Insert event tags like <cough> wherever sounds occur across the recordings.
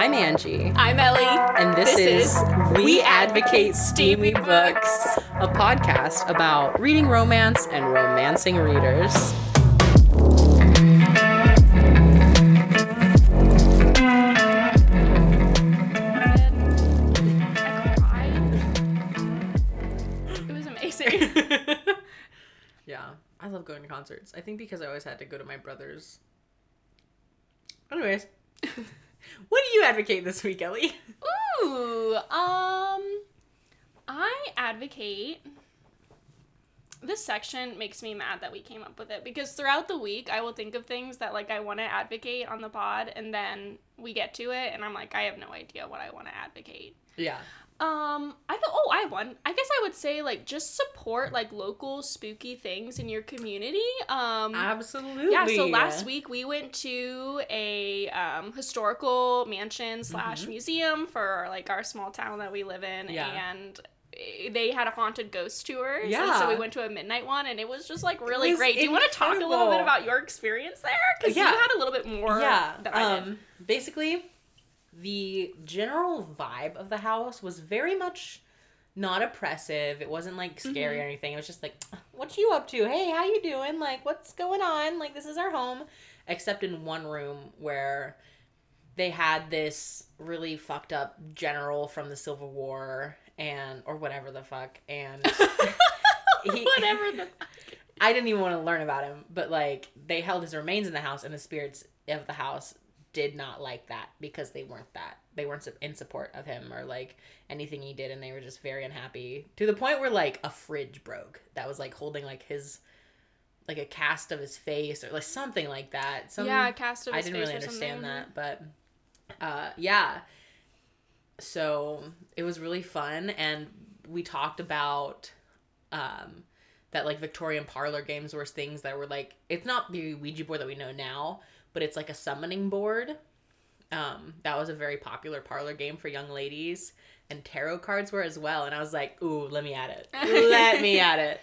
I'm Angie. I'm Ellie. And this, is, We Advocate Steamy Books, a podcast about reading romance and romancing readers. It was amazing. <laughs> yeah, I love going to concerts. I think because I always had to go to my brother's. Anyways, <laughs> what do you advocate this week, Ellie? Ooh, um, I advocate. This section makes me mad that we came up with it because throughout the week I will think of things that like I want to advocate on the pod, and then we get to it, and I'm like, I have no idea what I want to advocate. Yeah. Um, I thought, oh, I have one. I guess I would say like just support like local spooky things in your community. Um, Absolutely. yeah. So last week we went to a um, historical mansion slash museum for like our small town that we live in, Mm-hmm. Yeah. and they had a haunted ghost tours. And Yeah. so we went to a midnight one, and it was just like really great. Do you want to talk a little bit about your experience there? Because Yeah. you had a little bit more. yeah Than I did. um basically the general vibe of the house was very much not oppressive. It wasn't like scary Mm-hmm. or anything. It was just like what you up to? Hey how you doing? Like what's going on? Like this is our home. Except in one room where they had this really fucked up general from the civil war and or whatever the fuck and <laughs> he, Whatever the. <laughs> I didn't even want to learn about him, but like they held his remains in the house, and the spirits of the house did not like that because they weren't that they weren't in support of him or like anything he did, and they were just very unhappy to the point where like a fridge broke that was like holding like his like a cast of his face or like something like that. Some, yeah, a cast of I didn't really understand that, but uh, yeah. So it was really fun, and we talked about um, that like Victorian parlor games were things that were like it's not the Ouija board that we know now, but it's like a summoning board. Um, that was a very popular parlor game for young ladies, and tarot cards were as well. And I was like, "Ooh, let me at it! <laughs> Let me at it!"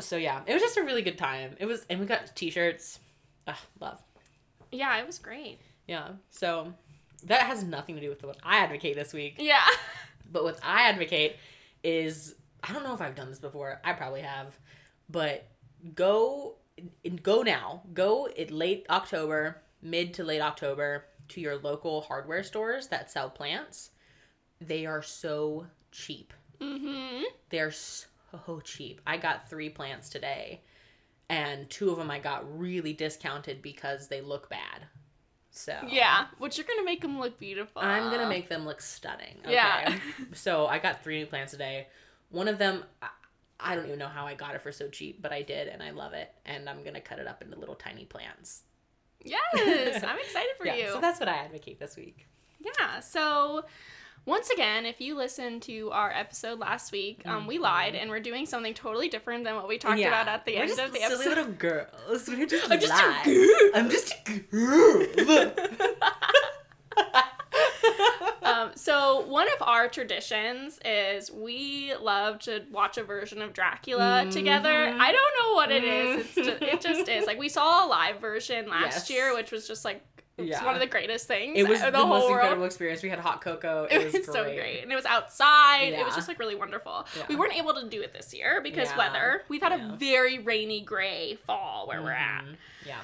So yeah, it was just a really good time. It was, and we got t-shirts. Ugh, love. Yeah, it was great. Yeah. So that has nothing to do with what I advocate this week. Yeah. <laughs> But what I advocate is I don't know if I've done this before. I probably have. But go go now. Go in late October, mid to late October to your local hardware stores that sell plants. They are so cheap. mm-hmm. They're so cheap. I got 3 plants today and two of them I got really discounted because they look bad. So Yeah, which you're gonna make them look beautiful. I'm gonna make them look stunning. Okay? Yeah. so I got three new plants today. One of them, I, don't even know how I got it for so cheap, but I did, and I love it. And I'm gonna cut it up into little tiny plants. Yes, I'm <laughs> excited for yeah. you. So that's what I advocate this week. yeah. So once again, if you listened to our episode last week, um, we lied and we're doing something totally different than what we talked about at the We're end just of the silly episode. little girls. We're <laughs> just I'm just a girl. I'm just a girl. <laughs> um, so one of our traditions is we love to watch a version of Dracula together. Mm-hmm. I don't know what it is. It's just, it just is. Like we saw a live version last Yes. year, which was just like it's Yeah. one of the greatest things. it was the, the, whole most world. incredible experience. We had hot cocoa. <laughs> It, It was, was great. so great. And it was outside. It was just like really wonderful. Yeah. We weren't able to do it this year because Yeah. weather. We've had Yeah. a very rainy gray fall where we're at. Mhm. Yeah.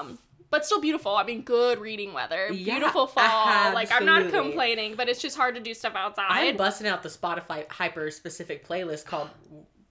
Um but still beautiful. I mean, good reading weather. Yeah, beautiful fall. Like I'm not complaining, but it's just hard to do stuff outside. I'm busting out the Spotify hyper specific playlist called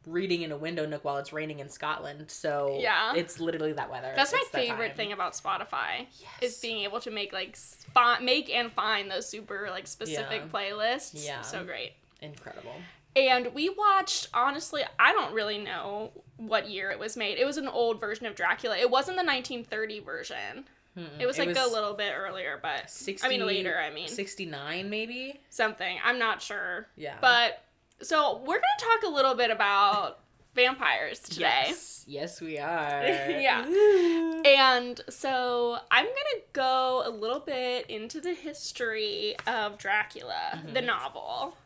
Reading in a Window Nook While It's Raining in Scotland. So Yeah. it's literally that weather. That's my It's that favorite thing about Spotify Yes. is being able to make like fi- make and find those super like specific Yeah. playlists. Yeah. So great. Incredible. And we watched, honestly, I don't really know what year it was made. It was an old version of Dracula. It wasn't the 1930 version. Hmm. It was like a little bit earlier, but 60, I mean later, I mean 69 maybe? something. I'm not sure. Yeah. But so we're going to talk a little bit about <laughs> vampires today. Yes, yes we <laughs> are. Yeah. Ooh. And so I'm going to go a little bit into the history of Dracula, the mm-hmm. novel.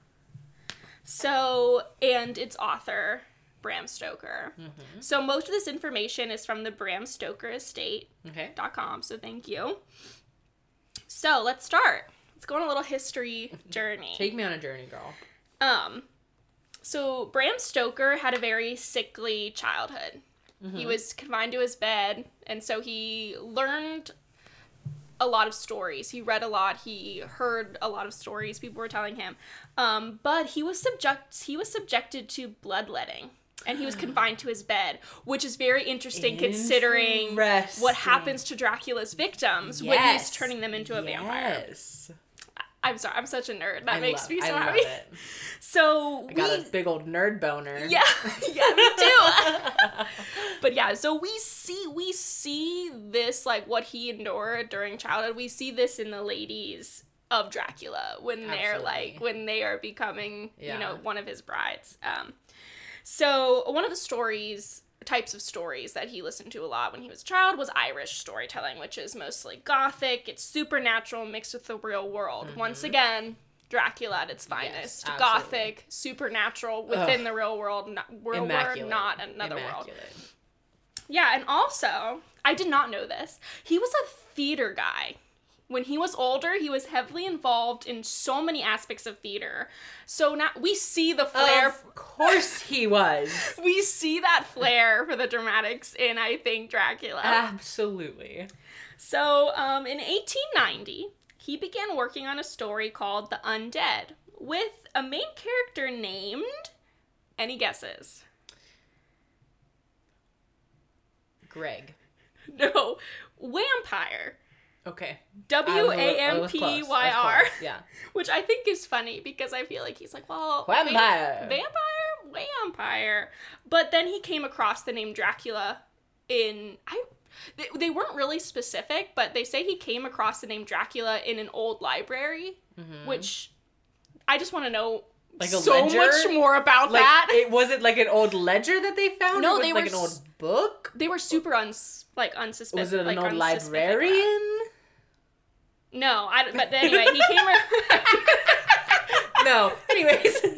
So, and its author, Bram Stoker. So most of this information is from the Bram Stoker Estate Okay. Dot com. So thank you. So let's start. Let's go on a little history <laughs> journey. Take me on a journey, girl. Um, so Bram Stoker had a very sickly childhood. Mm-hmm. He was confined to his bed, and so he learned a lot of stories. He read a lot. He heard a lot of stories people were telling him. Um, but he was subject he was subjected to bloodletting. And he was <gasps> confined to his bed, which is very interesting considering what happens to Dracula's victims when he's turning them into a vampire. I'm sorry, I'm such a nerd. That I makes love- me so I love happy. it. <laughs> So I got we a big old nerd boner. Yeah, <laughs> yeah, me too. <laughs> but yeah, so we see we see this like what he endured during childhood. We see this in the ladies of Dracula when they're like when they are becoming Yeah. you know one of his brides. Um, so one of the stories types of stories that he listened to a lot when he was a child was Irish storytelling, which is mostly gothic. It's supernatural mixed with the real world. Mm-hmm. Once again. Dracula at its finest. absolutely. Gothic, supernatural within the real world, not, real world, Immaculate. not another world. Yeah, and also, I did not know this. He was a theater guy. When he was older, he was heavily involved in so many aspects of theater. So now we see the flair. Of course he was. <laughs> we see that flair for the dramatics in, I think, Dracula. Absolutely. So, um, in 1890, he began working on a story called The Undead with a main character named. Any guesses? Greg. <laughs> No, Vampire. Okay. W A M P Y R. <laughs> Yeah. Which I think is funny because I feel like he's like, well, va- Vampire. vampire, vampire. But then he came across the name Dracula in I. They, they weren't really specific, but they say he came across the name Dracula in an old library, which I just want to know Mm-hmm. Like a so ledger? much more about Like that. it was it like an old ledger that they found? No, they like were an old book. they were super uns like unsuspicious. Was it an like, old unsuspicious about it. librarian? No, I. But anyway, he came. ar- <laughs> no. Anyways. <laughs>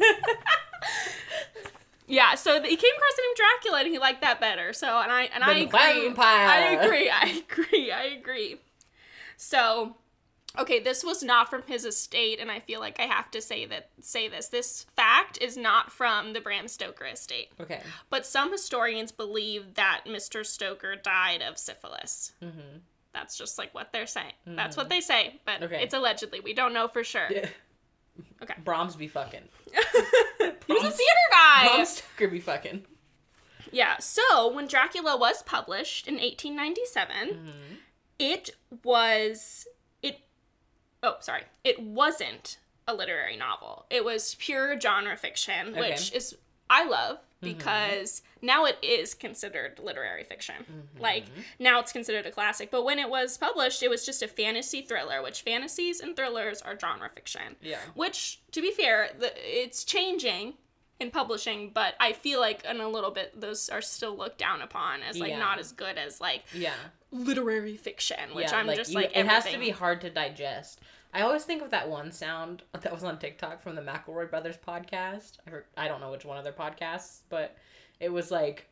Yeah, so he came across the name Dracula and he liked that better. So and I and I agree. vampire. I agree. I agree. I agree. So, okay, this was not from his estate, and I feel like I have to say that say this. This fact is not from the Bram Stoker estate, okay. but some historians believe that Mr. Stoker died of syphilis. Mm-hmm. That's just like what they're saying. That's what they say, but Okay. it's allegedly. We don't know for sure. Okay. Brahms be fucking. <laughs> he was a theater guy. Bram Stoker be fucking. Yeah, so when Dracula was published in 1897, Mm-hmm. it was it Oh, sorry. It wasn't a literary novel. It was pure genre fiction, Okay. which is I love mm-hmm. because now it is considered literary fiction. Mm-hmm. Like now it's considered a classic, but when it was published, it was just a fantasy thriller, which fantasies and thrillers are genre fiction. Yeah. Which, to be fair, the, it's changing in publishing, but I feel like in a little bit those are still looked down upon as like Yeah. not as good as like Yeah. literary fiction, which yeah, I'm just you- like it has to be hard to digest. I always think of that one sound <laughs> that was on TikTok from the McElroy Brothers podcast. I, heard, I don't know which one of their podcasts, but it was like,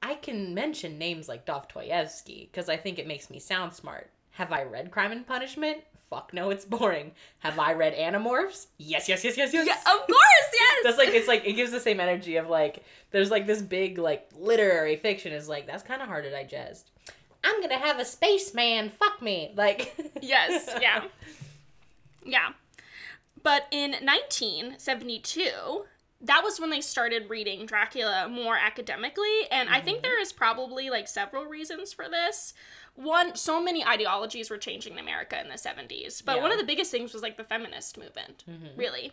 I can mention names like Dostoevsky because I think it makes me sound smart. Have I read Crime and Punishment? Fuck no, it's boring. Have I read Animorphs? Yes, yes, yes, yes, yes. Yeah, of course, <laughs> yes. That's like it's like it gives the same energy of like there's like this big like literary fiction is like that's kind of hard to digest. I'm gonna have a spaceman fuck me like yes, yeah. <laughs> Yeah. But in 1972, that was when they started reading Dracula more academically, and I think mm-hmm. there is probably like several reasons for this. One, so many ideologies were changing in America in the 70s, but one of the biggest things was like the feminist movement, mm-hmm. really.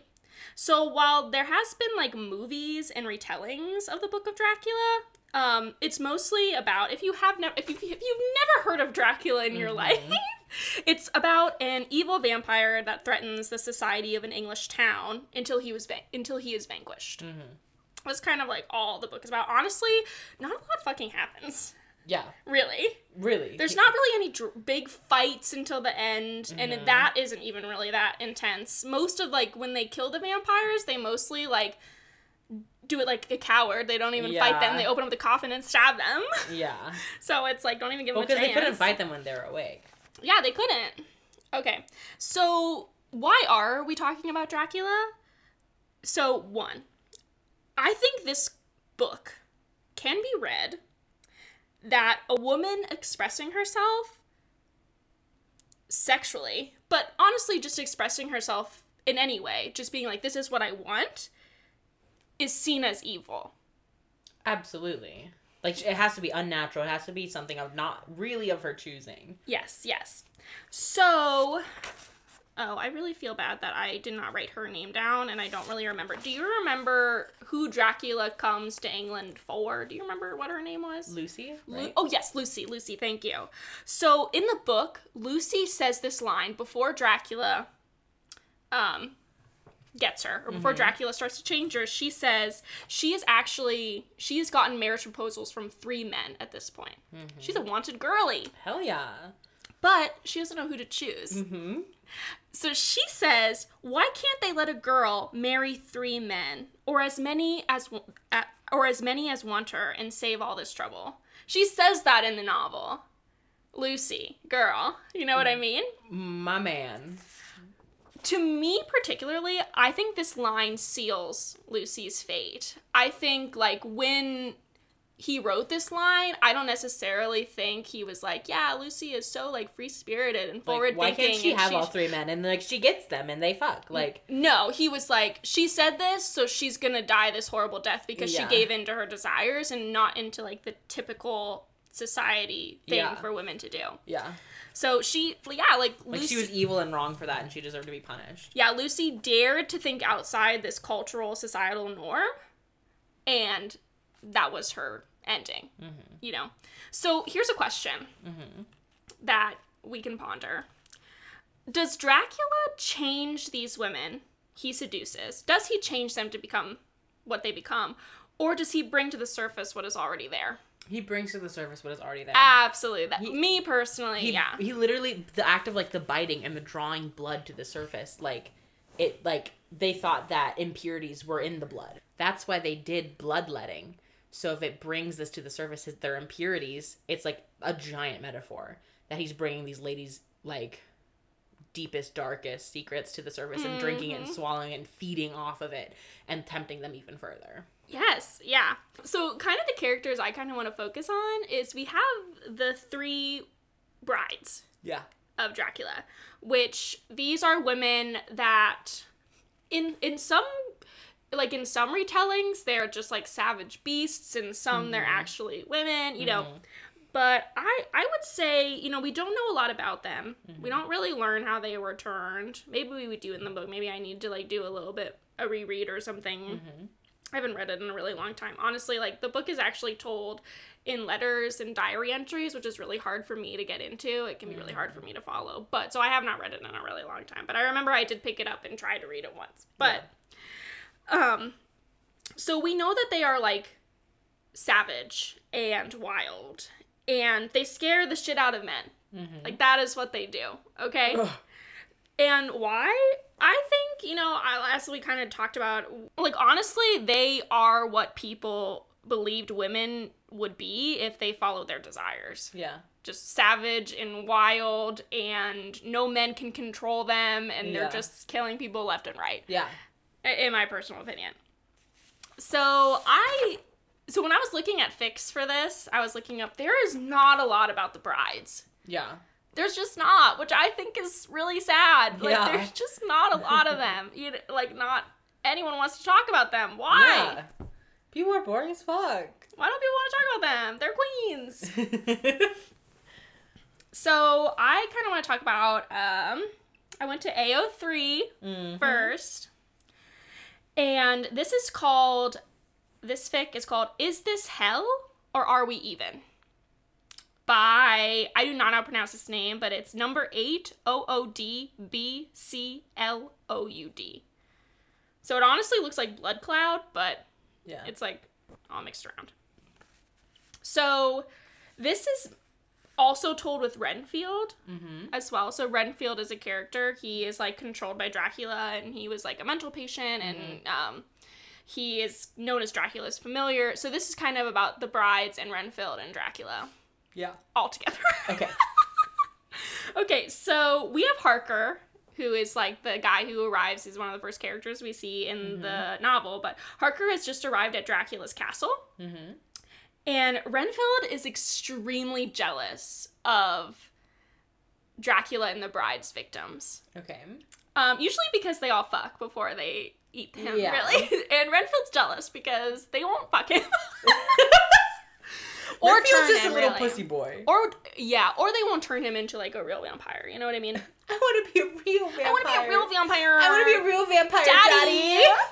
So while there has been like movies and retellings of the Book of Dracula, um, it's mostly about if you have never if, you, if you've never heard of Dracula in your mm-hmm. life, <laughs> it's about an evil vampire that threatens the society of an English town until he was va- until he is vanquished. Mm-hmm. That's kind of like all the book is about. Honestly, not a lot fucking happens. yeah Really, really there's not really any dr- big fights until the end, and mm-hmm. that isn't even really that intense. Most of like when they kill the vampires, they mostly like do it like a coward. They don't even fight them. They open up the coffin and stab them. <laughs> yeah so it's like don't even give well them a because chance. they couldn't fight them when they're awake Yeah, they couldn't. Okay. So, why are we talking about Dracula? So, one, I think this book can be read that a woman expressing herself sexually, but honestly just expressing herself in any way, just being like, this is what I want, is seen as evil. Absolutely. Like it has to be unnatural. It has to be something of not really of her choosing. Yes, yes. So, oh, I really feel bad that I did not write her name down and I don't really remember. Do you remember who Dracula comes to England for? Do you remember what her name was? Lucy, Lu- oh, yes, Lucy. Lucy, thank you. So, in the book, Lucy says this line before Dracula um gets her or before Dracula starts to change her. She says she is actually she has gotten marriage proposals from 3 men at this point. She's a wanted girly, Hell yeah. but she doesn't know who to choose. Mm-hmm. So she says, "Why can't they let a girl marry three men, or as many as uh, or as many as want her, and save all this trouble?" She says that in the novel. Lucy, girl, you know what I mean? My man. To me particularly, I think this line seals Lucy's fate. I think like when he wrote this line, I don't necessarily think he was like, "Yeah, Lucy is so like free spirited and forward Like, why thinking." can't she have she's- all three men and like she gets them and they fuck? Like No, he was like, she said this, so she's gonna die this horrible death because Yeah. she gave in to her desires and not into like the typical society thing Yeah. for women to do. yeah. So she, yeah, like, Like Lucy, she was evil and wrong for that and she deserved to be punished. yeah, Lucy dared to think outside this cultural societal norm, and that was her ending. Mm-hmm. You know. So here's a question mm-hmm. that we can ponder: Does Dracula change these women he seduces? Does he change them to become what they become, or does he bring to the surface what is already there? He brings to the surface what is already there. Absolutely. That, me personally, he, yeah. he literally the act of like the biting and the drawing blood to the surface like it like they thought that impurities were in the blood that's why they did bloodletting so if it brings this to the surface their impurities it's like a giant metaphor that he's bringing these ladies like deepest darkest secrets to the surface and drinking it and mm-hmm. swallowing it and feeding off of it and tempting them even further Yes, yeah. So, kind of the characters I kind of want to focus on is we have the three brides yeah of Dracula, which these are women that in in some like in some retellings they're just like savage beasts and some they're mm-hmm. actually women, you know. Mm-hmm. But I I would say, you know, we don't know a lot about them. We mm-hmm. don't really learn how they were turned. Maybe we would do in the book. Maybe I need to like do a little bit a reread or something. I haven't read it in a really long time. Honestly, like the book is actually told in letters and diary entries, which is really hard for me to get into. It can be really hard for me to follow. But so I have not read it in a really long time. But I remember I did pick it up and try to read it once. But um so we know that they are like savage and wild and they scare the shit out of men. Like that is what they do. Okay? Ugh. And why? I think, you know, I- as we kind of talked about, like, honestly, they are what people believed women would be if they followed their desires. yeah Just savage and wild, and no men can control them, and they're just killing people left and right, yeah in my personal opinion. So, I. So, when I was looking at fics for this, I was looking up, there is not a lot about the brides yeah there's just not, which I think is really sad. Like Yeah. there's just not a lot of them. You like not anyone wants to talk about them. Why? yeah people are boring as fuck Why don't people want to talk about them? They're queens. <laughs> so I kind of want to talk about. Um, I went to AO3 Mhm. first, and this is called. This fic is called "Is This Hell or Are We Even?" By I do not know how to pronounce this name, but it's number eight O O D B C L O U D. So it honestly looks like Blood Cloud, but yeah it's like all mixed around. So this is also told with Renfield mm-hmm. as well. So Renfield is a character. He is like controlled by Dracula, and he was like a mental patient, and um, he is known as Dracula's familiar. So this is kind of about the brides and Renfield and Dracula yeah all together. <laughs> okay Okay, so we have Harker, who is like the guy who arrives. He's one of the first characters we see in the novel. But Harker has just arrived at Dracula's castle. Mm-hmm. And Renfield is extremely jealous of Dracula and the bride's victims. Okay. Um, usually because they all fuck before they eat him, Yeah. really. <laughs> And Renfield's jealous because they won't fuck him. <laughs> or turn just him, a little really. pussy boy. Or yeah, or they won't turn him into like a real vampire. You know what I mean? <laughs> I want to be a real vampire. I want to be a real vampire. I want to be a real vampire, daddy. daddy.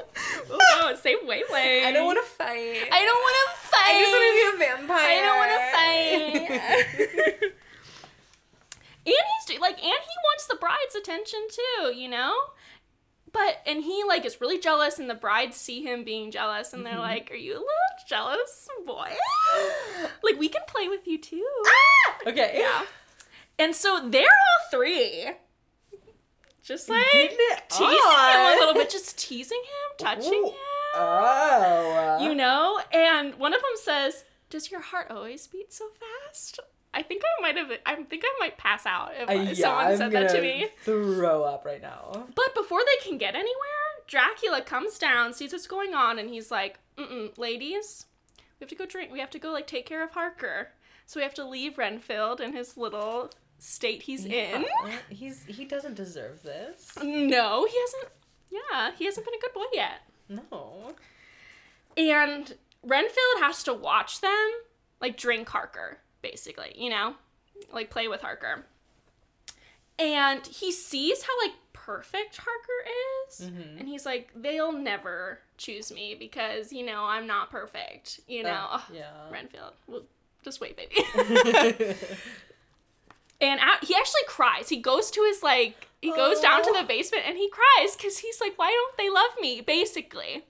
<laughs> oh, same wavelength. I don't want to fight. I don't want to fight. I just want to be a vampire. I don't want to fight. <laughs> and he's like, and he wants the bride's attention too, you know. But and he like is really jealous, and the brides see him being jealous, and they're Mm-hmm. like, "Are you a little jealous, boy? <gasps> like we can play with you too." okay. Yeah. And so they're all three, just like teasing him a little bit, <laughs> just teasing him, touching Ooh. him Oh. you know and one of them says does your heart always beat so fast i think i might have i think i might pass out if Uh, yeah, someone I'm said that to me throw up right now. but before they can get anywhere dracula comes down sees what's going on and he's like Mm-mm, ladies we have to go drink we have to go like take care of harker so we have to leave renfield in his little state he's in Uh, He's he doesn't deserve this. no he hasn't yeah he hasn't been a good boy yet No. And Renfield has to watch them like drink Harker, basically, you know? Like play with Harker. And he sees how like perfect Harker is. Mhm. And he's like, they'll never choose me because, you know, I'm not perfect. You know? Uh, yeah. Renfield. Well, just wait, baby. <laughs> and at, he actually cries. He goes to his like he goes down to Oh. the basement and he cries because he's like, why don't they love me? Basically.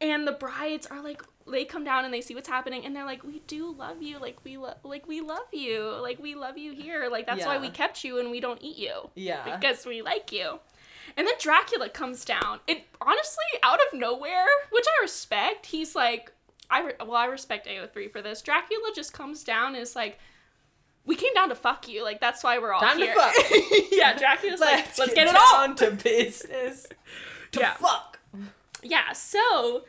And the brides are like, they come down and they see what's happening and they're like, we do love you, like we love, like we love you, like we love you here, like that's why we kept you and we don't eat you yeah. because we like you. And then Dracula comes down. It honestly out of nowhere, which I respect. He's like, I re- well, I respect AO3 for this. Dracula just comes down and is like, we came down to fuck you. Like that's why we're all Time to here. fuck. <laughs> yeah, Dracula's like, let's get, it on. to business. <laughs> To Yeah. fuck. Yeah, so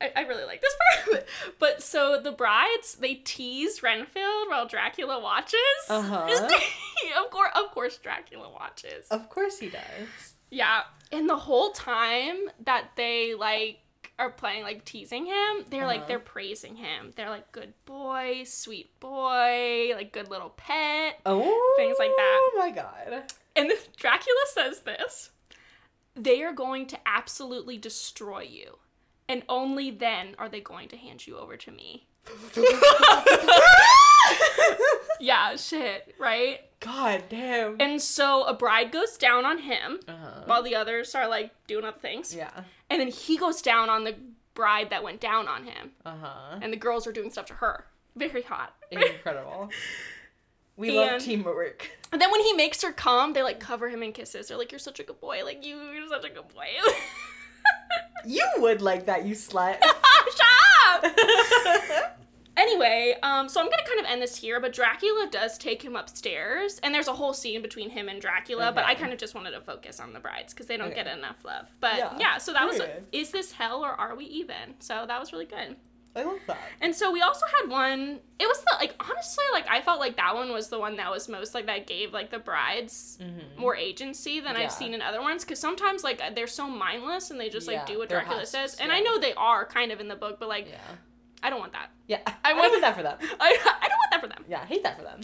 I, I really like this part. <laughs> but so the brides they tease Renfield while Dracula watches. Uh-huh. <laughs> of course, of course, Dracula watches. Of course he does. Yeah, and the whole time that they like are playing like teasing him, they're like Uh-huh. they're praising him. They're like good boy, sweet boy, like good little pet. Oh. Things like that. Oh my god. And <laughs> Dracula says this. They are going to absolutely destroy you. And only then are they going to hand you over to me. <laughs> Yeah, shit, right? God damn. And so a bride goes down on him uh-huh. while the others are like doing other things. Yeah. And then he goes down on the bride that went down on him. Uh-huh. And the girls are doing stuff to her. Very hot. Incredible. <laughs> We love teamwork. And then when he makes her come, they like cover him in kisses. They're like, You're such a good boy. Like, you, you're such a good boy. <laughs> You would like that, you slut. <laughs> Shut up! <laughs> Anyway, um, so I'm gonna kind of end this here, but Dracula does take him upstairs, and there's a whole scene between him and Dracula. But I kind of just wanted to focus on the brides because they don't Okay. get enough love. But Yeah, yeah, so that was is this hell or are we even? So that was really good. I love that. And so we also had one. It was the like honestly like I felt like that one was the one that was most like that gave like the brides Mm-hmm. more agency than Yeah. I've seen in other ones because sometimes like they're so mindless and they just like Yeah, do what Dracula husks, says, and yeah. I know they are kind of in the book, but like. I don't want that. Yeah. <laughs> I I, want- want that for them. <laughs> I, I don't want that for them. Yeah, I hate that for them.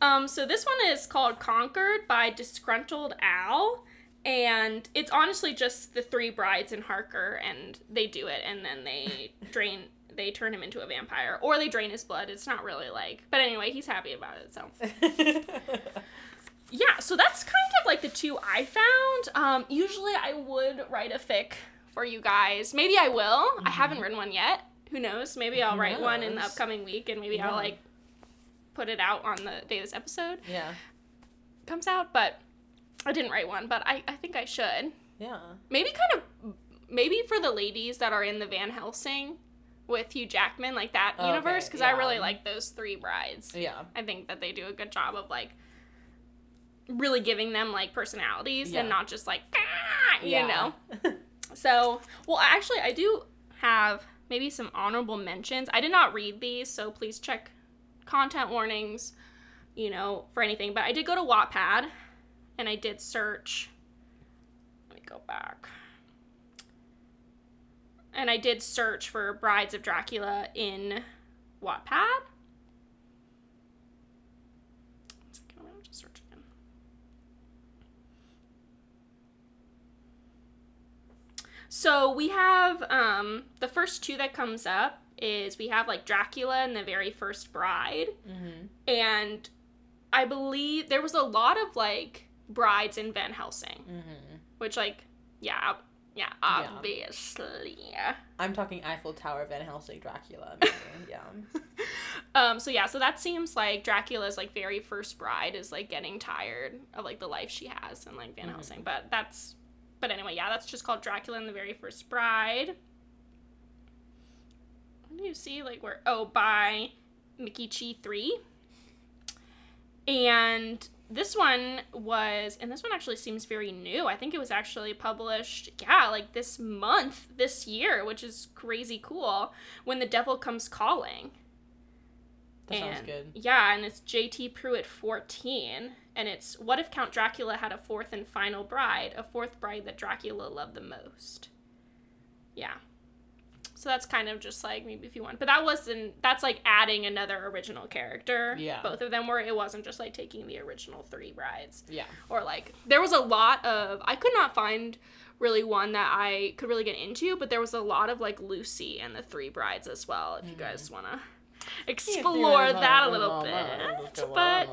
Um, so this one is called Conquered by Disgruntled Owl. And it's honestly just the three brides and Harker, and they do it, and then they <laughs> drain, they turn him into a vampire, or they drain his blood. It's not really like, but anyway, he's happy about it. So <laughs> yeah, so that's kind of like the two I found. Um, usually I would write a fic for you guys. Maybe I will. I haven't written one yet. Who knows? Maybe I'll Who write one in the upcoming week, and maybe Yeah. I'll like put it out on the day this episode yeah. comes out, but I didn't write one, but I, I think I should. Yeah. Maybe kind of maybe for the ladies that are in the Van Helsing with Hugh Jackman, like that Okay, universe, because I really like those three brides. Yeah. I think that they do a good job of like really giving them like personalities Yeah. and not just like "Ah," you Yeah. know. <laughs> So, well, actually, I do have maybe some honorable mentions. I did not read these, so please check content warnings, you know, for anything. But I did go to Wattpad and I did search. Let me go back. And I did search for Brides of Dracula in Wattpad. One second, I'm gonna just search again. So we have um, the first two that comes up is we have like Dracula and the very first bride, Mm-hmm. and I believe there was a lot of like brides in Van Helsing, Mm-hmm. which like yeah yeah Yeah. obviously I'm talking Eiffel Tower, Van Helsing, Dracula. <laughs> Maybe. yeah. um so yeah so that seems like Dracula's like very first bride is like getting tired of like the life she has and like Van Mhm. Helsing, but that's but anyway yeah that's just called Dracula and the very first bride. What do you see like where oh by Mickey Chi three. And this one was, and this one actually seems very new. I think it was actually published, yeah, like this month, this year, which is crazy cool. When the Devil Comes Calling. That sounds good. Yeah, and it's J.T. Pruitt 14. And it's What if Count Dracula had a fourth and final bride, a fourth bride that Dracula loved the most? Yeah. So that's kind of just like maybe if you want. But that wasn't, that's like adding another original character. Yeah. Both of them were, it wasn't just like taking the original three brides. Yeah. Or like, there was a lot of, I could not find really one that I could really get into, but there was a lot of like Lucy and the three brides as well, if you Mm. guys want to explore that a little bit. But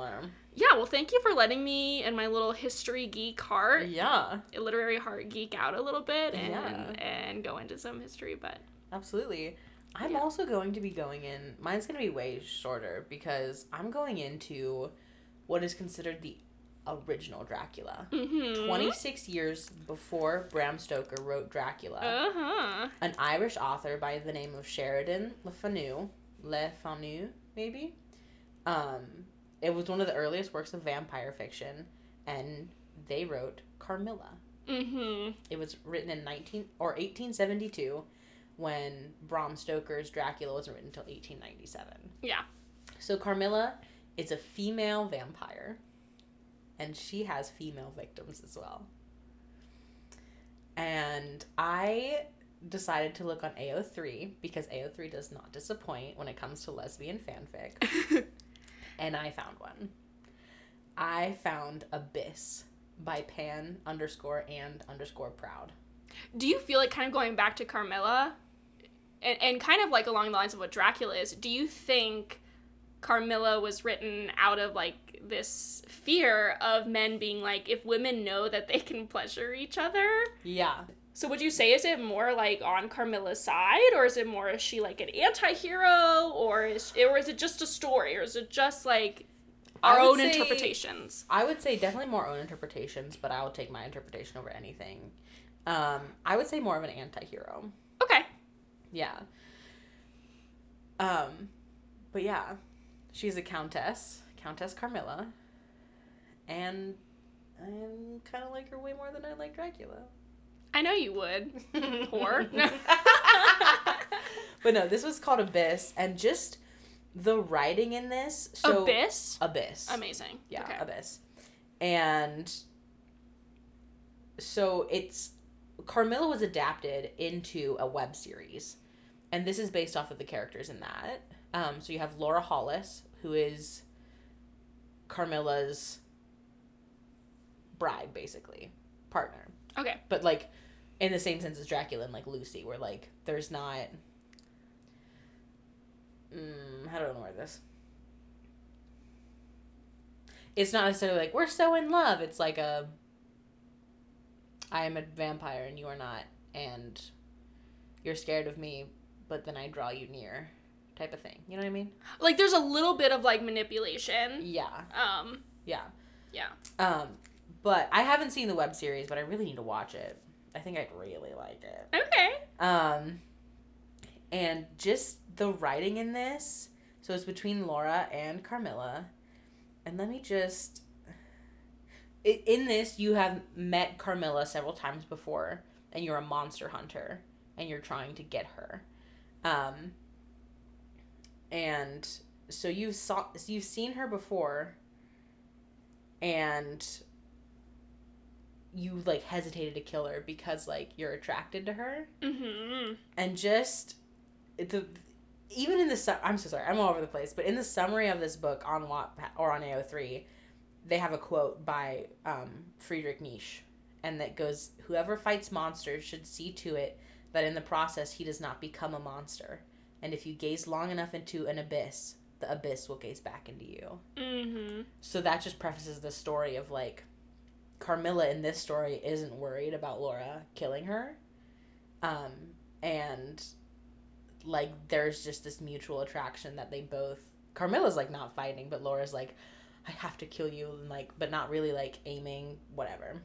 yeah, well, thank you for letting me and my little history geek heart, yeah, literary heart geek out a little bit and Yeah. and go into some history. But absolutely. I'm Yeah. also going to be going in. Mine's going to be way shorter because I'm going into what is considered the original Dracula. mm-hmm. 26 years before Bram Stoker wrote Dracula, Uh huh. an Irish author by the name of Sheridan Le Fanu, Le Fanu, maybe. Um, it was one of the earliest works of vampire fiction, and they wrote Carmilla. Mm-hmm. It was written in 19 or 1872 when Bram Stoker's Dracula wasn't written until 1897. Yeah. So Carmilla is a female vampire and she has female victims as well. And I decided to look on AO3 because AO3 does not disappoint when it comes to lesbian fanfic <laughs> and I found one. I found Abyss by Pan underscore and underscore proud. do you feel like kind of going back to Carmilla and, and kind of like along the lines of what Dracula is, do you think Carmilla was written out of like this fear of men being like, if women know that they can pleasure each other? Yeah. So would you say is it more like on Carmilla's side, or is it more is she like an anti-hero, or is or is it just a story, or is it just like our own say- interpretations? I would say definitely more own interpretations, but I will take my interpretation over anything. Um, I would say more of an anti-hero. Okay. Yeah. Um, but yeah, she's a countess, Countess Carmilla, and I kind of like her way more than I like Dracula. I know you would. <laughs> Whore. <laughs> but no, this was called Abyss, and just the writing in this. So Abyss. Abyss. Amazing. Yeah, Okay. Abyss. And so it's Carmilla was adapted into a web series. And this is based off of the characters in that. Um, so you have Laura Hollis, who is Carmilla's bride, basically, partner. Okay. But like in the same sense as Dracula and like Lucy, where like there's not. Mm, how do I word this? It's not necessarily like we're so in love. It's like a. I am a vampire and you are not, and you're scared of me, but then I draw you near, type of thing. You know what I mean? Like there's a little bit of like manipulation. Yeah, Um. yeah. Yeah. Um, but I haven't seen the web series, but I really need to watch it. I think I'd really like it. Okay. Um, And just the writing in this, so it's between Laura and Carmilla. And let me just in this you have met Carmilla several times before and you're a monster hunter and you're trying to get her. Um and so you've saw you've seen her before and you like hesitated to kill her because like you're attracted to her Mm-hmm. and just the even in the I'm so sorry I'm all over the place but in the summary of this book on Wattpad or on AO3 they have a quote by um, Friedrich Nietzsche and that goes whoever fights monsters should see to it that in the process he does not become a monster and if you gaze long enough into an abyss the abyss will gaze back into you Mm-hmm. so that just prefaces the story of like Carmilla in this story isn't worried about Laura killing her. Um and like there's just this mutual attraction that they both Carmilla's like not fighting, but Laura's like I have to kill you and like but not really like aiming whatever.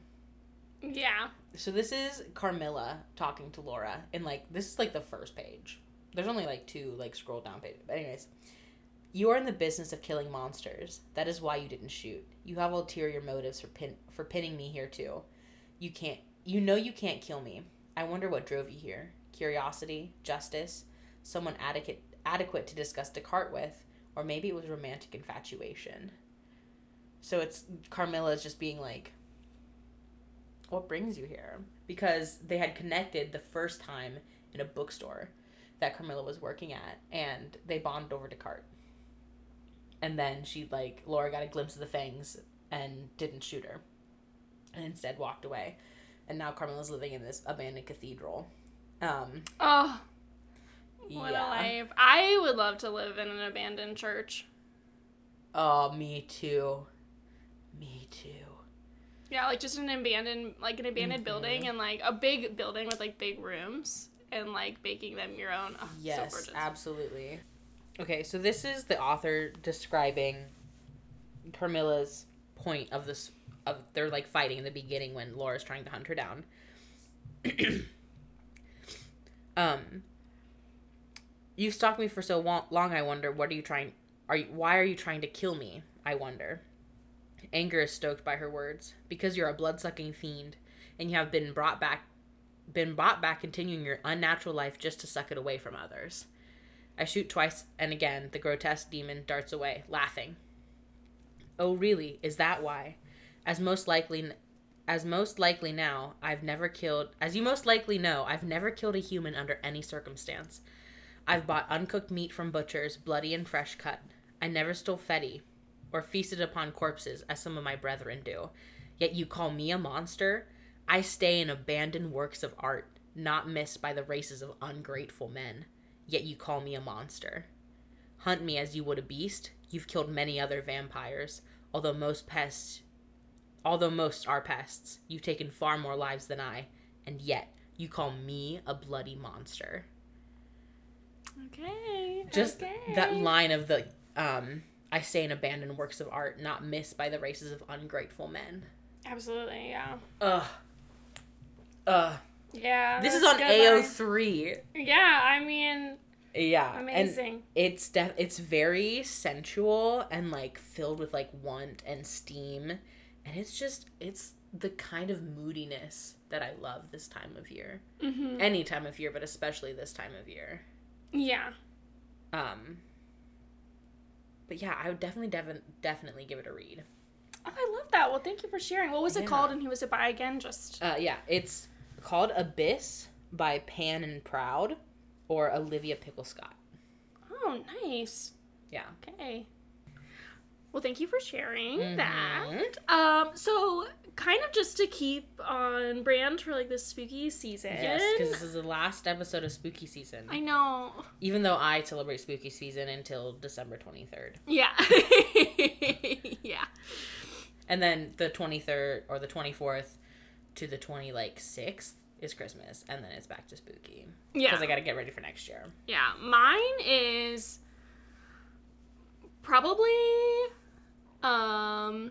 Yeah. So this is Carmilla talking to Laura and like this is like the first page. There's only like two like scroll down pages. But anyways, you are in the business of killing monsters. That is why you didn't shoot. You have ulterior motives for pin for pinning me here too. You can't you know you can't kill me. I wonder what drove you here. Curiosity, justice, someone adequate adequate to discuss Descartes with, or maybe it was romantic infatuation. So it's Carmilla is just being like what brings you here? Because they had connected the first time in a bookstore that Carmilla was working at, and they bonded over Descartes. And then she like Laura got a glimpse of the fangs and didn't shoot her, and instead walked away. And now Carmilla's living in this abandoned cathedral. Um, Oh, what yeah. a life! I would love to live in an abandoned church. Oh, me too. Too. Yeah, like just an abandoned, like an abandoned Mhm. building and like a big building with like big rooms and like making them your own. Oh, Yes, gorgeous. absolutely. Okay, so this is the author describing Carmilla's point of this of they're like fighting in the beginning when Laura's trying to hunt her down. <clears throat> um You've stalked me for so long I wonder what are you trying are you why are you trying to kill me? I wonder. Anger is stoked by her words because you're a blood-sucking fiend and you have been brought back been bought back continuing your unnatural life just to suck it away from others. I shoot twice, and again, the grotesque demon darts away, laughing. Oh, really? Is that why? As most likely, as most likely now, I've never killed. As you most likely know, I've never killed a human under any circumstance. I've bought uncooked meat from butchers, bloody and fresh cut. I never stole fetty, or feasted upon corpses, as some of my brethren do. Yet you call me a monster? I stay in abandoned works of art, not missed by the races of ungrateful men. Yet you call me a monster. Hunt me as you would a beast. You've killed many other vampires, although most pests although most are pests. You've taken far more lives than I, and yet you call me a bloody monster. Okay. Just okay. that line of the um I stay in abandoned works of art, not missed by the races of ungrateful men. Absolutely, yeah. Ugh. Ugh. Yeah. This is on good line. AO3. Yeah, I mean, Yeah. and amazing. it's def- it's very sensual and like filled with like want and steam and it's just it's the kind of moodiness that I love this time of year. hmm Any time of year, but especially this time of year. Yeah. Um but yeah, I would definitely defi- definitely give it a read. Oh, I love that. Well, thank you for sharing. What was it Yeah. called and who was it by again? Just Uh yeah, it's called Abyss by Pan and Proud or Olivia Pickle Scott. oh, nice. Yeah. Okay. Well, thank you for sharing Mhm. that. Um, so kind of just to keep on brand for like this spooky season. Yes, because this is the last episode of spooky season. I know. Even though I celebrate spooky season until December 23rd. Yeah. <laughs> yeah. And then the 23rd or the 24th to the 20 like 6th is Christmas and then it's back to spooky Yeah. because I got to get ready for next year. Yeah, mine is probably um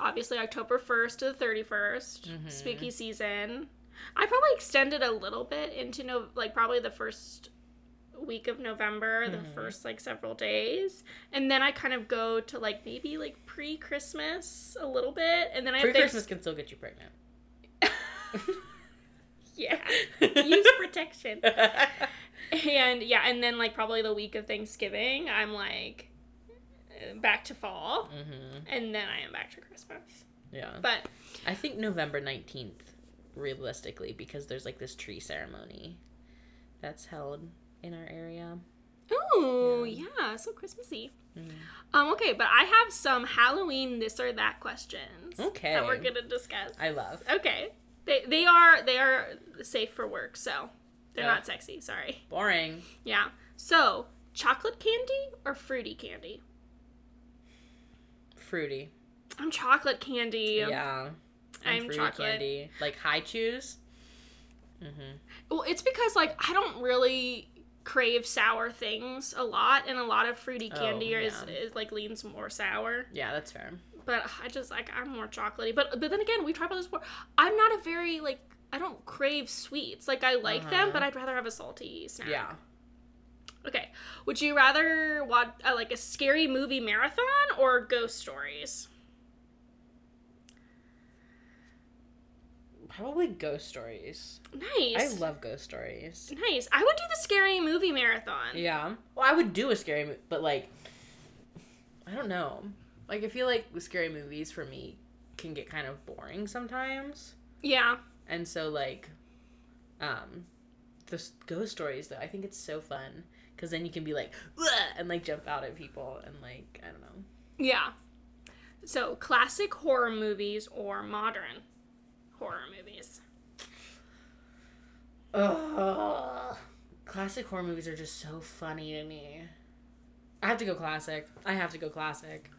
obviously October 1st to the 31st, Mhm. spooky season. I probably extended a little bit into no like probably the first week of November, the Mhm. first like several days, and then I kind of go to like maybe like pre Christmas a little bit, and then I Pre Christmas can still get you pregnant. <laughs> yeah, <laughs> use protection, <laughs> and yeah, and then like probably the week of Thanksgiving, I'm like back to fall, hmm and then I am back to Christmas. Yeah. But I think November 19th, realistically, because there's like this tree ceremony that's held in our area. Oh Yeah. yeah, so Christmassy. Mhm. Um, okay, but I have some Halloween this or that questions. Okay. That we're gonna discuss. I love. Okay. They they are they are safe for work, so they're Yeah. not sexy, sorry. Boring. Yeah. So, chocolate candy or fruity candy? Fruity. I'm chocolate candy. Yeah. I'm fruity chocolate. candy. Like Hi-Chews. Mm-hmm. Well, it's because like I don't really crave sour things a lot and a lot of fruity Oh, candy is, yeah. is like leans more sour. Yeah, that's fair. but I just like I'm more chocolatey. But but then again, we tried about this before. I'm not a very like I don't crave sweets. Like I like them, Uh-huh. but I'd rather have a salty snack. Yeah. Okay. Would you rather watch uh, like a scary movie marathon or ghost stories? Probably ghost stories. Nice. I love ghost stories. nice. I would do the scary movie marathon. Yeah. Well, I would do a scary movie, but like, I don't know. Like, I feel like the scary movies for me can get kind of boring sometimes, Yeah. and so like, um, the ghost stories though, I think it's so fun because then you can be like, and like jump out at people and like, I don't know. Yeah. So classic horror movies or modern horror movies. Ugh. Classic horror movies are just so funny to me. I have to go classic. I have to go classic.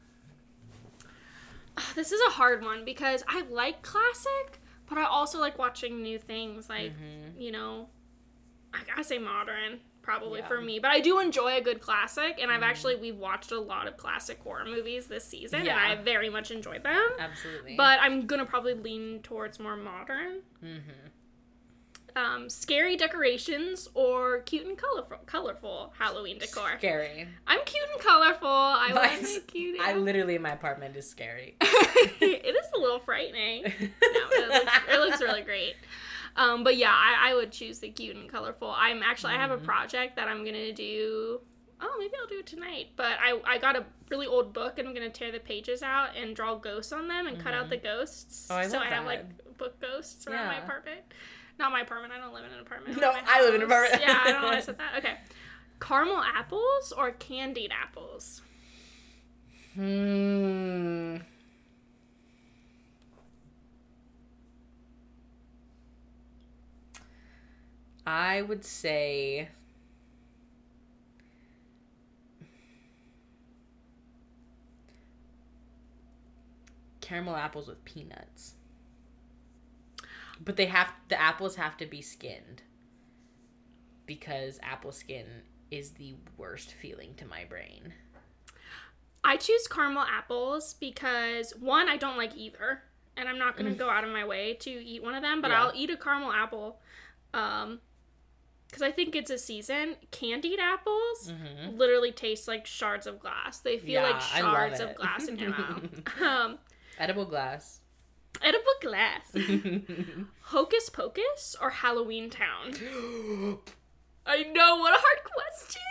This is a hard one because I like classic, but I also like watching new things. Like, Mhm. you know, I gotta say modern probably Yeah. for me, but I do enjoy a good classic, and I've actually we've watched a lot of classic horror movies this season, Yeah. and I very much enjoyed them. Absolutely. But I'm gonna probably lean towards more modern. mm-hmm. Um, scary decorations or cute and colorful, colorful Halloween decor. scary. I'm cute and colorful. I <laughs> want to be cute. I literally, my apartment is scary. <laughs> it is a little frightening. <laughs> No, it looks, it looks really great. Um, but yeah, I, I would choose the cute and colorful. I'm actually I have a Mhm. project that I'm gonna do. Oh, maybe I'll do it tonight. But I I got a really old book and I'm gonna tear the pages out and draw ghosts on them and cut out the ghosts. Oh, I so I have that. like book ghosts around my apartment. Not my apartment. I don't live in an apartment. No, I live in an apartment. yeah, I don't know why I <laughs> said that. Okay. Caramel apples or candied apples? Hmm. I would say caramel apples with peanuts. But they have the apples have to be skinned because apple skin is the worst feeling to my brain. I choose caramel apples because one, I don't like either, and I'm not gonna go out of my way to eat one of them. But Mm. Yeah. I'll eat a caramel apple, um, because I think it's a season. Candied apples Mm-hmm. literally taste like shards of glass. They feel like Yeah, love shards of glass in your mouth. <laughs> Um, Edible glass. edible glass. <laughs> Hocus Pocus or Halloweentown? <gasps> I know what a hard question.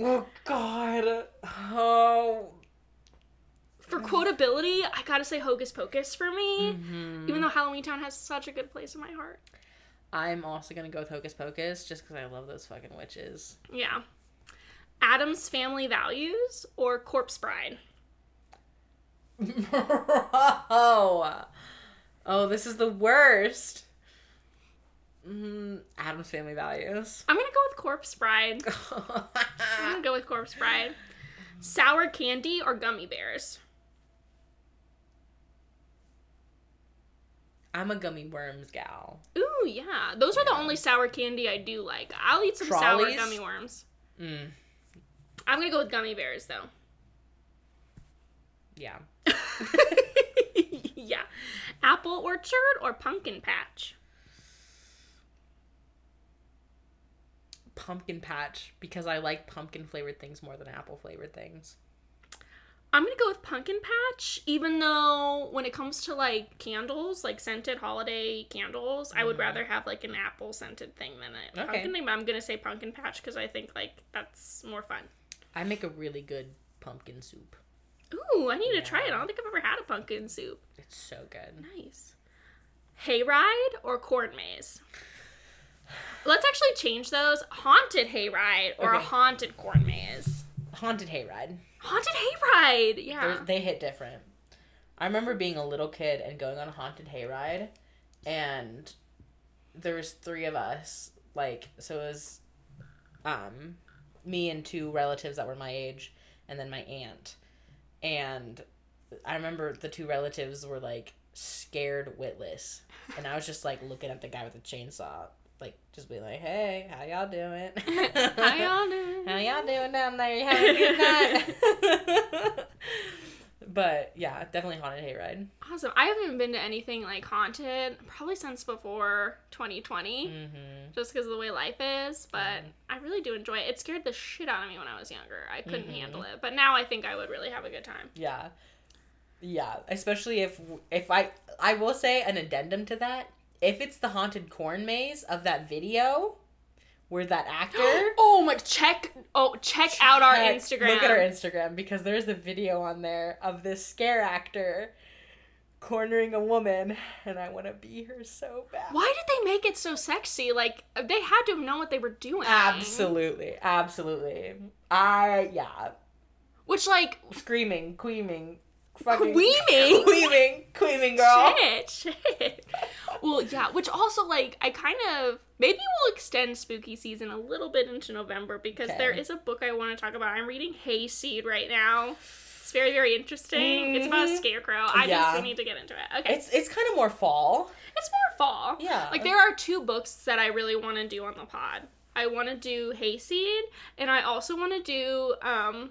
oh God. Oh. For quotability, I gotta say Hocus Pocus for me. Mhm. Even though Halloweentown has such a good place in my heart. I'm also gonna go with Hocus Pocus just because I love those fucking witches. Yeah. Addams Family Values or Corpse Bride? oh. <laughs> Oh, this is the worst. Mm, Addams Family Values. I'm gonna go with Corpse Bride. <laughs> I'm gonna go with Corpse Bride. Sour candy or gummy bears? I'm a gummy worms gal. Ooh, yeah. Those are the only sour candy I do like. I'll eat some Trolleys? sour gummy worms. Mm, I'm gonna go with gummy bears though. <laughs> yeah. yeah. Apple orchard or pumpkin patch? pumpkin patch because I like pumpkin flavored things more than apple flavored things. I'm gonna go with pumpkin patch, even though when it comes to like candles, like scented holiday candles, I would rather have like an apple scented thing than a Mm-hmm. Okay. pumpkin thing. But I'm gonna say pumpkin patch because I think like that's more fun. I make a really good pumpkin soup. Ooh, I need to try it. I don't think I've ever had a pumpkin soup. It's so good. Nice. Hayride or corn maze? Let's actually change those. Haunted hayride or a haunted corn maze. Haunted hayride. Haunted hayride. Yeah. They're- They hit different. I remember being a little kid and going on a haunted hayride, and there was three of us. Like, so it was, um, me and two relatives that were my age, and then my aunt. And I remember the two relatives were like scared witless, and I was just like looking at the guy with the chainsaw, like just be like, "Hey, how y'all doing? <laughs> How y'all doing? How y'all doing down there? You having a good night? <laughs> but yeah, definitely haunted hayride. Awesome. I haven't been to anything like haunted probably since before 2020, Mm-hmm. just because of the way life is. But Mhm. I really do enjoy it. It scared the shit out of me when I was younger. I couldn't Mhm. handle it. But now I think I would really have a good time. Yeah, yeah. Especially if if I I will say an addendum to that. If it's the haunted corn maze of that video, where that <gasps> actor. oh my! Check. Oh, check, out our Instagram. Look at our Instagram because there's a video on there of this scare actor cornering a woman, and I want to be her so bad. Why did they make it so sexy? Like they had to have known what they were doing. Absolutely, absolutely. I yeah, Which like screaming, queeming, fucking Queeming? <laughs> queeming, queeming, girl. shit, shit. Well, yeah. Which also like I kind of maybe we'll extend spooky season a little bit into November because Okay. there is a book I want to talk about. I'm reading Hayseed right now. It's very very interesting. It's about a Mhm. scarecrow. I Yeah. just need to get into it. Okay. It's it's kind of more fall. It's more fall. Yeah. Like there are two books that I really want to do on the pod. I want to do Hayseed, and I also want to do um,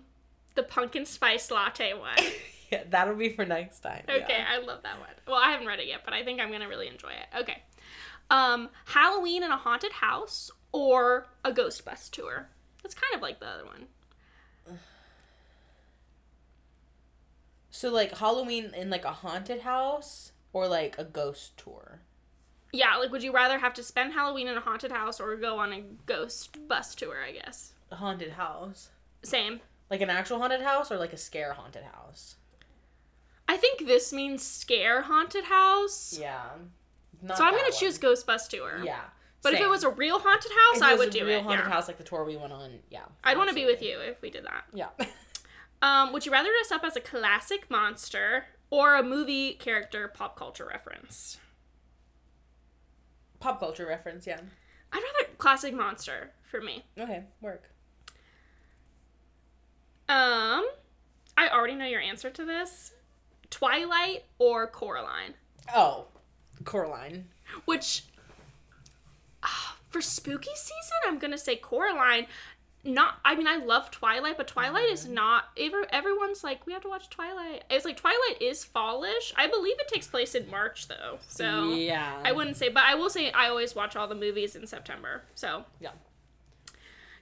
the pumpkin spice latte one. <laughs> <laughs> yeah, that'll be for next time. Okay, yeah. I love that one. Well, I haven't read it yet, but I think I'm gonna really enjoy it. Okay, um, Halloween in a haunted house or a ghost bus tour. That's kind of like the other one. <sighs> So like Halloween in like a haunted house or like a ghost tour. Yeah, like would you rather have to spend Halloween in a haunted house or go on a ghost bus tour? I guess. A haunted house. Same. Like an actual haunted house or like a scare haunted house. I think this means scare haunted house. Yeah. Not so I'm gonna one. choose ghost bus tour. Yeah. But if it was a real haunted house, If I would a do real it. haunted yeah. house like the tour we went on. Yeah. I'd want to be with you if we did that. Yeah. <laughs> Um, would you rather dress up as a classic monster or a movie character pop culture reference? Pop culture reference, yeah. I'd rather classic monster for me. Okay, work. Um, I already know your answer to this. Twilight or Coraline? Oh, Coraline. Which, ah, for spooky season, I'm gonna say Coraline. Not, I mean, I love Twilight, but Twilight is not. Every, everyone's like, we have to watch Twilight. It's like Twilight is fallish. I believe it takes place in March though, so yeah. I wouldn't say, but I will say I always watch all the movies in September. So Yeah.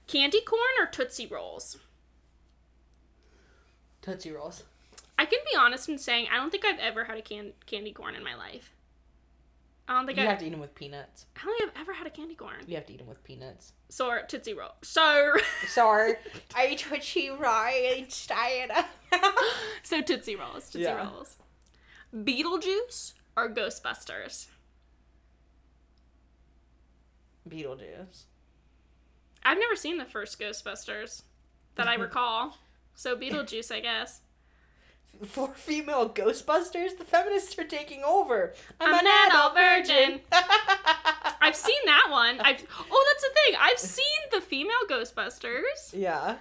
candy corn or Tootsie Rolls? Tootsie Rolls. I can be honest in saying I don't think I've ever had a can- candy corn in my life. I don't think You I. have to eat them with peanuts. I don't think I've ever had a candy corn. You have to eat them with peanuts. So or Tootsie Roll. So Sorry. I Tootsie right instead. <laughs> so Tootsie Rolls. Tootsie Yeah. Rolls. Beetlejuice or Ghostbusters? Beetlejuice. I've never seen the first Ghostbusters that I <laughs> recall. So Beetlejuice, I guess. For female Ghostbusters, the feminists are taking over. I'm an adult virgin. <laughs> I've seen that one. I've oh, that's the thing. I've <laughs> seen the female Ghostbusters, yeah.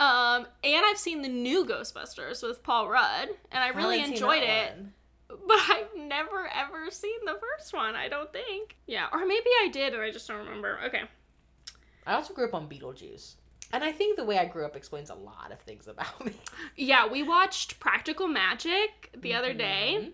um, and I've seen the new Ghostbusters with Paul Rudd, and I really haven't enjoyed it. one. But I've never ever seen the first one. I don't think. Yeah, or maybe I did, and I just don't remember. Okay. I also grew up on Beetlejuice. And I think the way I grew up explains a lot of things about <laughs> me. Yeah, we watched Practical Magic the other day,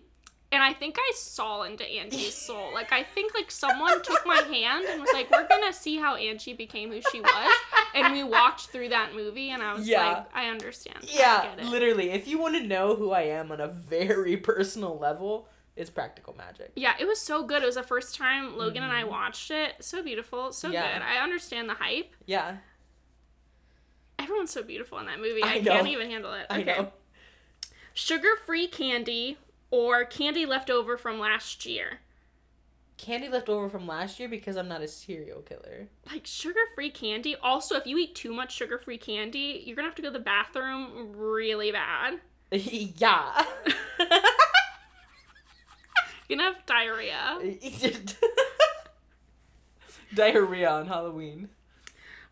and I think I saw into Angie's soul. Like I think like someone took my hand and was like, "We're gonna see how Angie became who she was," and we walked through that movie, and I was Yeah. like, "I understand. I Yeah, get it. literally. If you want to know who I am on a very <laughs> personal level, it's practical magic. Yeah, it was so good. It was the first time Logan and I Mhm. watched it. So beautiful, so Yeah. good. I understand the hype. Yeah, Everyone's so beautiful in that movie. I I, can't even handle it. I Okay. know. Sugar-free candy or candy left over from last year. Candy left over from last year because I'm not a serial killer. Like sugar-free candy. Also, if you eat too much sugar-free candy, you're gonna have to go to the bathroom really bad. <laughs> yeah. <laughs> You're gonna have diarrhea. <laughs> Diarrhea on Halloween.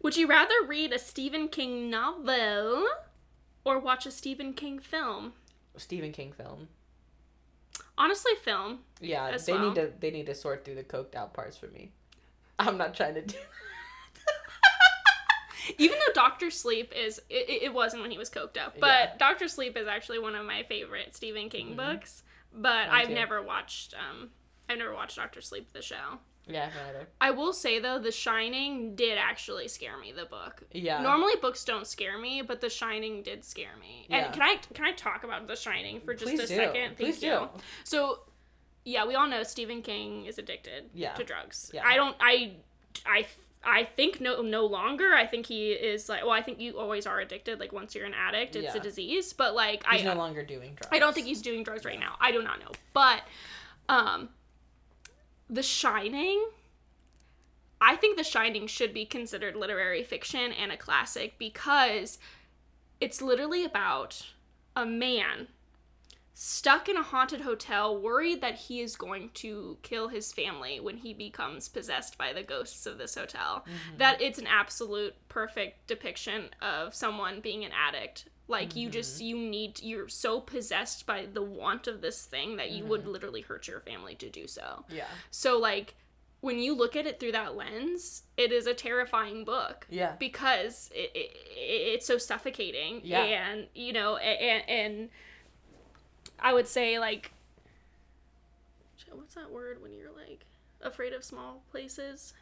Would you rather read a Stephen King novel or watch a Stephen King film? Stephen King film. Honestly, film. Yeah, they well. need to they need to sort through the coked out parts for me. I'm not trying to do. <laughs> That. Even though Doctor Sleep is, it, it wasn't when he was coked up, but Yeah. Doctor Sleep is actually one of my favorite Stephen King Mhm. books. But I've never watched, um, I've never watched Doctor Sleep the show. Yeah, I haven't either. I will say though, The Shining did actually scare me. The book. Yeah. Normally books don't scare me, but The Shining did scare me. Yeah. And can I can I talk about The Shining for just Please a do. second? Thank Please you. do. So, yeah, we all know Stephen King is addicted Yeah. to drugs. Yeah. I don't. I. I. I think no no longer. I think he is like. Well, I think you always are addicted. Like once you're an addict, it's a Yeah. disease. But like I He's I. no longer doing drugs. I don't think he's doing drugs right now. I do not know. But, um, The Shining. I think The Shining should be considered literary fiction and a classic because it's literally about a man stuck in a haunted hotel, worried that he is going to kill his family when he becomes possessed by the ghosts of this hotel. Mm-hmm. That it's an absolute perfect depiction of someone being an addict. Like you just mm-hmm. you need you're so possessed by the want of this thing that you would mm-hmm. literally hurt your family to do so. Yeah. So like when you look at it through that lens, it is a terrifying book Yeah. because it, it, it's so suffocating Yeah. and you know and, and i would say like what's that word when you're like afraid of small places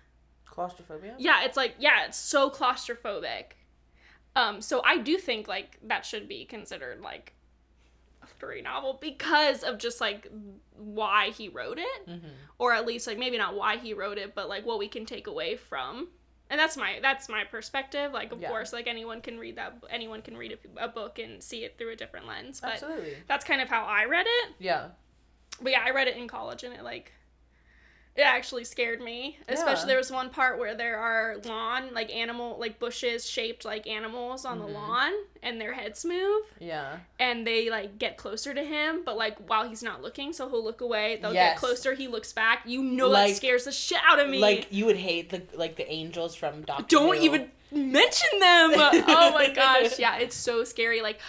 Claustrophobia. yeah it's like yeah it's so claustrophobic um so i do think like that should be considered like a literary novel because of just like why he wrote it Mm-hmm. or at least like maybe not why he wrote it but like what we can take away from and that's my that's my perspective like of Yeah. course like anyone can read that anyone can read a, a book and see it through a different lens but Absolutely. that's kind of how i read it Yeah. but yeah i read it in college and it like it actually scared me especially Yeah. there was one part where there are lawn like animal like bushes shaped like animals on Mhm. the lawn and their heads move Yeah. and they like get closer to him but like while he's not looking so he'll look away they'll Yes. get closer he looks back you know Like- that scares the shit out of me Like you would hate the like the angels from Doctor. don't Who. even mention them <laughs> oh my gosh yeah it's so scary like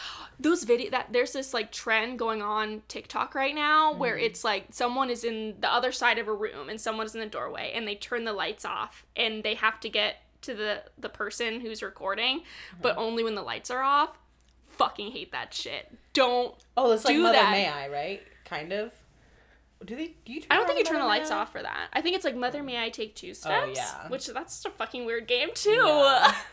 those video that there's this like trend going on TikTok right now where Mhm. it's like someone is in the other side of a room and someone is in the doorway and they turn the lights off and they have to get to the the person who's recording but Uh-huh. only when the lights are off fucking hate that shit don't Oh, it's like Mother that. May I, right? Kind of. Do they? Do you? Turn I don't think you turn the lights off for that. I think it's like Mother May I Take Two Steps, Oh, yeah. which that's a fucking weird game too. Yeah. <laughs>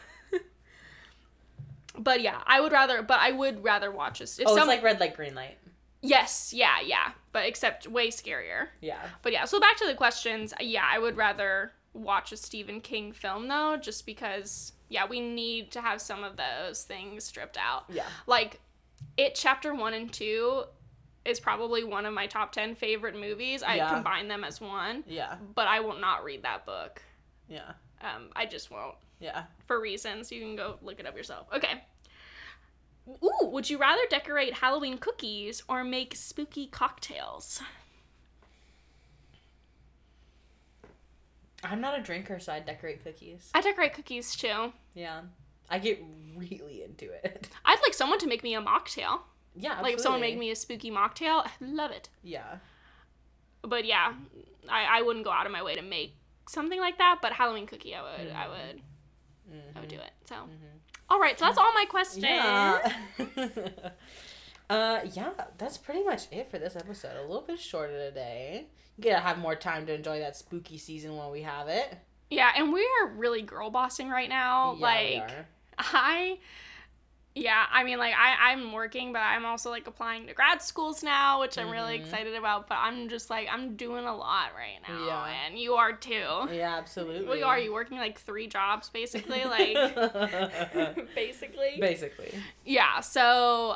but yeah, I would rather. But I would rather watch this. If Oh, some, it's like red light, green light. yes, yeah, yeah, but except way scarier. Yeah. But yeah, so back to the questions. Yeah, I would rather watch a Stephen King film though, just because yeah, we need to have some of those things stripped out. Yeah. Like, it chapter one and two is probably one of my top ten favorite movies. I Yeah. combine them as one Yeah. but I will not read that book. Yeah. Um, I just won't Yeah. for reasons. You can go look it up yourself. Okay. Ooh, would you rather decorate Halloween cookies or make spooky cocktails? I'm not a drinker, so I decorate cookies. I decorate cookies too. Yeah. I get really into it. <laughs> I'd like someone to make me a mocktail. Yeah. Like if someone made me a spooky mocktail, I love it. Yeah. But yeah, I, I wouldn't go out of my way to make something like that. But Halloween cookie, I would, I would, I would do it. So, all right. So that's all my questions. Yeah. <laughs> Uh, yeah, that's pretty much it for this episode. A little bit shorter today. You gotta have more time to enjoy that spooky season while we have it. Yeah, and we are really girl bossing right now. Yeah, we like are. I yeah, I mean like I I'm working, but I'm also like applying to grad schools now, which I'm really Mhm. excited about, but I'm just like I'm doing a lot right now. Yeah. And you are too. Yeah, absolutely. We are you working like three jobs basically, like <laughs> <laughs> basically. Basically. yeah, so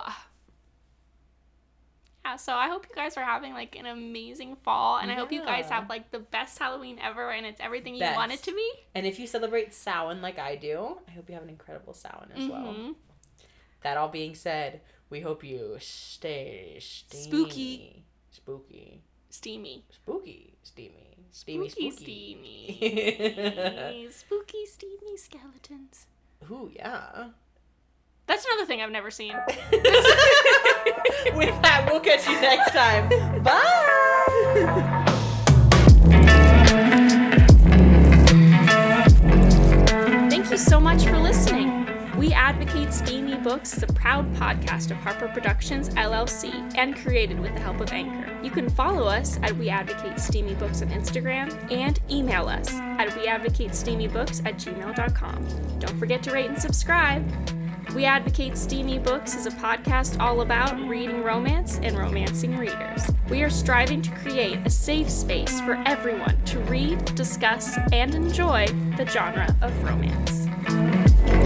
yeah, so I hope you guys are having like an amazing fall and I hope you guys have like the best Halloween ever and it's everything you want it to be. And if you celebrate Samhain like I do, I hope you have an incredible Samhain as well. That all being said, we hope you stay steamy. Spooky. Spooky. Steamy. Spooky. Steamy. Steamy Spooky, spooky. steamy. <laughs> spooky, steamy skeletons. Ooh, yeah. That's another thing I've never seen. <laughs> <laughs> With that, we'll catch you next time. Bye. Thank you so much for listening. We Advocate Steamy Books is a proud podcast of Harper Productions LLC and created with the help of Anchor. You can follow us at We Advocate Steamy Books on Instagram and email us at weadvocatesteamybooks at gmail.com. Don't forget to rate and subscribe. We Advocate Steamy Books is a podcast all about reading romance and romancing readers. We are striving to create a safe space for everyone to read, discuss, and enjoy the genre of romance.